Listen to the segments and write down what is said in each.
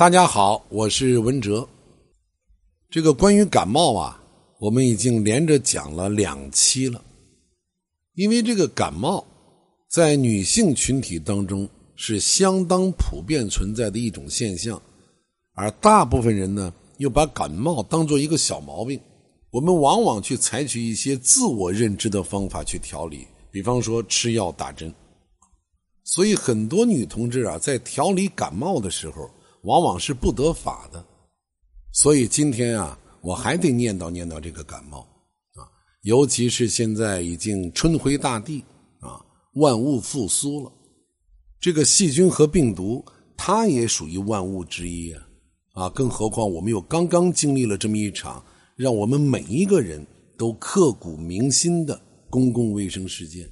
大家好，我是文哲。这个关于感冒啊，我们已经连着讲了两期了。因为这个感冒在女性群体当中是相当普遍存在的一种现象，而大部分人呢又把感冒当做一个小毛病。我们往往去采取一些自我认知的方法去调理，比方说吃药打针。所以很多女同志啊，在调理感冒的时候。往往是不得法的，所以今天啊，我还得念叨念叨这个感冒啊，尤其是现在已经春回大地啊，万物复苏了，这个细菌和病毒，它也属于万物之一啊。啊，更何况我们又刚刚经历了这么一场让我们每一个人都刻骨铭心的公共卫生事件，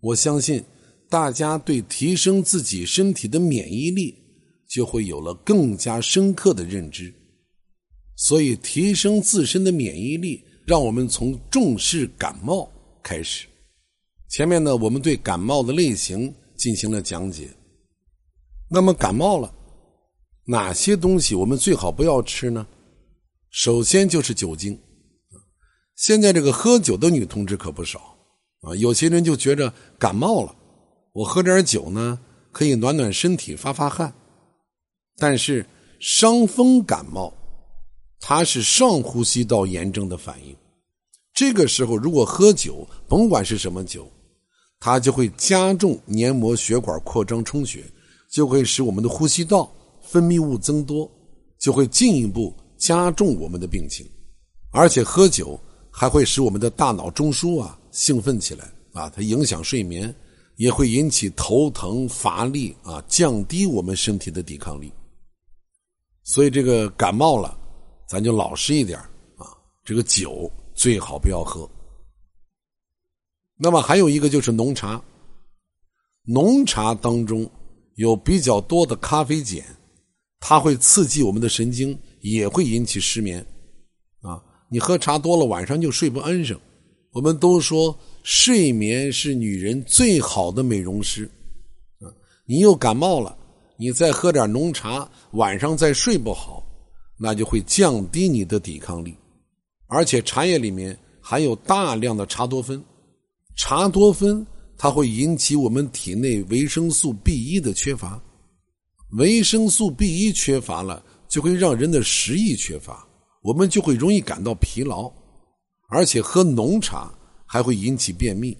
我相信大家对提升自己身体的免疫力。就会有了更加深刻的认知，所以提升自身的免疫力，让我们从重视感冒开始。前面呢，我们对感冒的类型进行了讲解。那么感冒了，哪些东西我们最好不要吃呢？首先就是酒精。现在这个喝酒的女同志可不少啊，有些人就觉着感冒了，我喝点酒呢，可以暖暖身体，发发汗。但是伤风感冒，它是上呼吸道炎症的反应。这个时候如果喝酒，甭管是什么酒，它就会加重黏膜血管扩张充血，就会使我们的呼吸道分泌物增多，就会进一步加重我们的病情。而且喝酒还会使我们的大脑中枢啊兴奋起来啊，它影响睡眠，也会引起头疼乏力啊，降低我们身体的抵抗力。所以这个感冒了，咱就老实一点啊。这个酒最好不要喝。那么还有一个就是浓茶，浓茶当中有比较多的咖啡碱，它会刺激我们的神经，也会引起失眠啊。你喝茶多了，晚上就睡不安生。我们都说睡眠是女人最好的美容师啊。你又感冒了。你再喝点浓茶，晚上再睡不好，那就会降低你的抵抗力。而且茶叶里面含有大量的茶多酚，茶多酚它会引起我们体内维生素 B 一的缺乏，维生素 B 一缺乏了，就会让人的食欲缺乏，我们就会容易感到疲劳。而且喝浓茶还会引起便秘。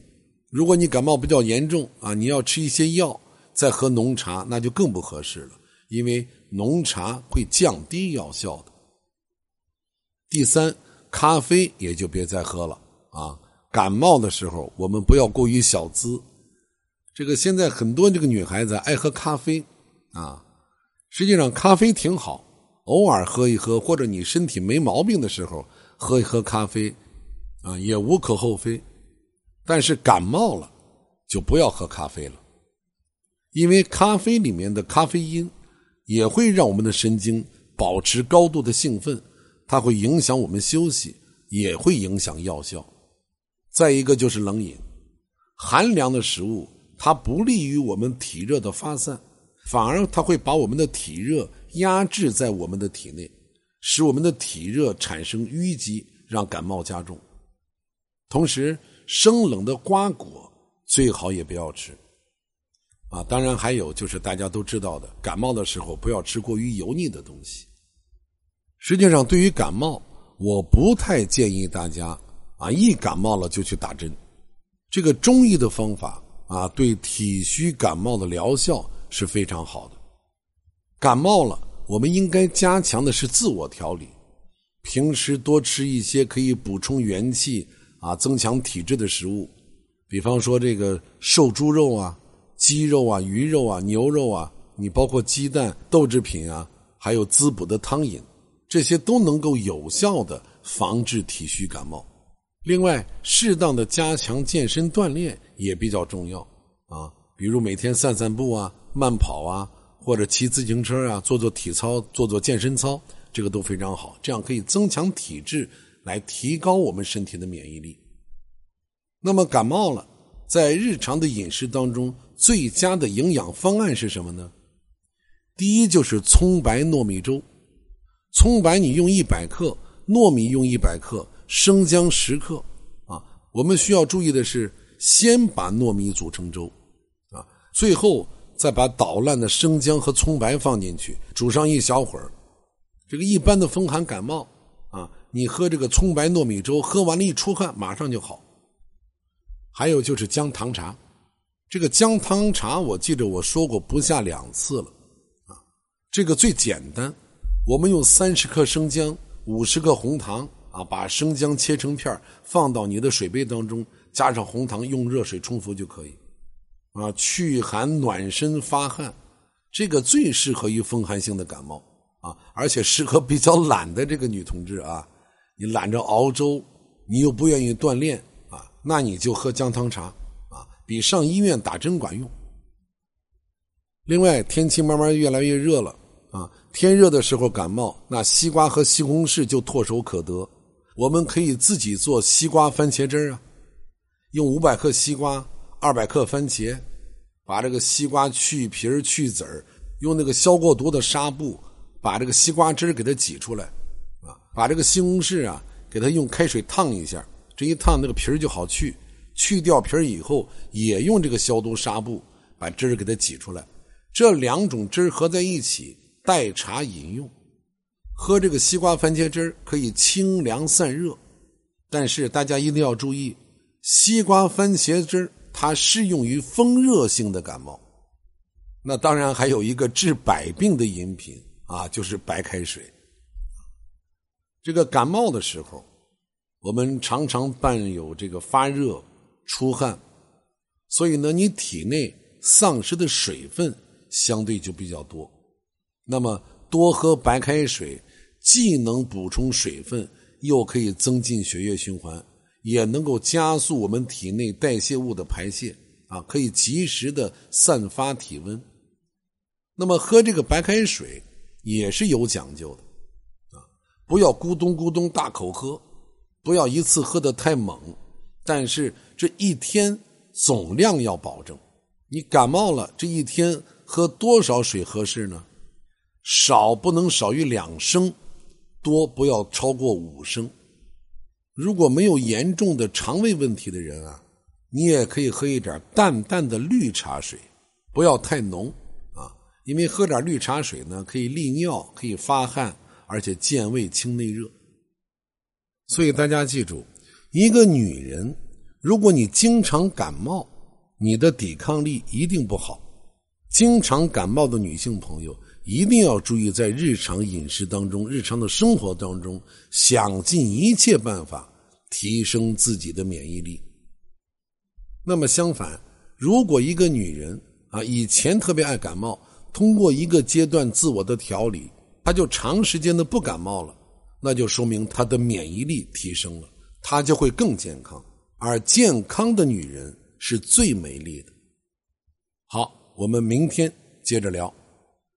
如果你感冒比较严重啊，你要吃一些药。再喝浓茶那就更不合适了，因为浓茶会降低药效的。第三，咖啡也就别再喝了啊！感冒的时候我们不要过于小资。这个现在很多这个女孩子爱喝咖啡啊，实际上咖啡挺好，偶尔喝一喝，或者你身体没毛病的时候喝一喝咖啡啊，也无可厚非。但是感冒了就不要喝咖啡了。因为咖啡里面的咖啡因也会让我们的神经保持高度的兴奋，它会影响我们休息，也会影响药效。再一个就是冷饮，寒凉的食物它不利于我们体热的发散，反而它会把我们的体热压制在我们的体内，使我们的体热产生淤积，让感冒加重。同时，生冷的瓜果最好也不要吃。啊，当然还有就是大家都知道的，感冒的时候不要吃过于油腻的东西。实际上，对于感冒，我不太建议大家啊，一感冒了就去打针。这个中医的方法啊，对体虚感冒的疗效是非常好的。感冒了，我们应该加强的是自我调理，平时多吃一些可以补充元气啊、增强体质的食物，比方说这个瘦猪肉啊。鸡肉啊、鱼肉啊、牛肉啊，你包括鸡蛋、豆制品啊，还有滋补的汤饮，这些都能够有效的防治体虚感冒。另外，适当的加强健身锻炼也比较重要啊，比如每天散散步啊、慢跑啊，或者骑自行车啊，做做体操、做做健身操，这个都非常好，这样可以增强体质，来提高我们身体的免疫力。那么感冒了，在日常的饮食当中。最佳的营养方案是什么呢？第一就是葱白糯米粥，葱白你用一百克，糯米用一百克，生姜十克啊。我们需要注意的是，先把糯米煮成粥啊，最后再把捣烂的生姜和葱白放进去，煮上一小会儿。这个一般的风寒感冒啊，你喝这个葱白糯米粥，喝完了一出汗，马上就好。还有就是姜糖茶，这个姜糖茶，我记得我说过不下两次了。啊这个最简单，我们用三十克生姜、五十克红糖啊，把生姜切成片放到你的水杯当中，加上红糖，用热水冲服就可以。啊，祛寒暖身发汗，这个最适合于风寒性的感冒啊，而且适合比较懒的这个女同志啊，你懒着熬粥，你又不愿意锻炼，那你就喝姜汤茶啊，比上医院打针管用。另外，天气慢慢越来越热了。啊，天热的时候感冒，那西瓜和西红柿就唾手可得。我们可以自己做西瓜番茄汁啊，用五百克西瓜、二百克番茄，把这个西瓜去皮去籽儿，用那个消过毒的纱布把这个西瓜汁给它挤出来，啊，把这个西红柿啊给它用开水烫一下，这一烫那个皮儿就好去。去掉皮儿以后，也用这个消毒纱布把汁儿给它挤出来。这两种汁儿合在一起。代茶饮用，喝这个西瓜番茄汁可以清凉散热，但是大家一定要注意，西瓜番茄汁它适用于风热性的感冒。那当然还有一个治百病的饮品啊，就是白开水。这个感冒的时候，我们常常伴有这个发热、出汗，所以呢，你体内丧失的水分相对就比较多。那么多喝白开水，既能补充水分，又可以增进血液循环，也能够加速我们体内代谢物的排泄啊，可以及时的散发体温。那么喝这个白开水也是有讲究的啊，不要咕咚咕咚大口喝，不要一次喝的太猛，但是这一天总量要保证。你感冒了这一天喝多少水合适呢？少不能少于两升，多不要超过五升。如果没有严重的肠胃问题的人啊，你也可以喝一点淡淡的绿茶水，不要太浓啊，因为喝点绿茶水呢，可以利尿，可以发汗，而且健胃清内热。所以大家记住，一个女人，如果你经常感冒，你的抵抗力一定不好。经常感冒的女性朋友。一定要注意，在日常饮食当中、日常的生活当中，想尽一切办法提升自己的免疫力。那么相反，如果一个女人啊以前特别爱感冒，通过一个阶段自我的调理，她就长时间的不感冒了，那就说明她的免疫力提升了，她就会更健康。而健康的女人是最美丽的。好，我们明天接着聊。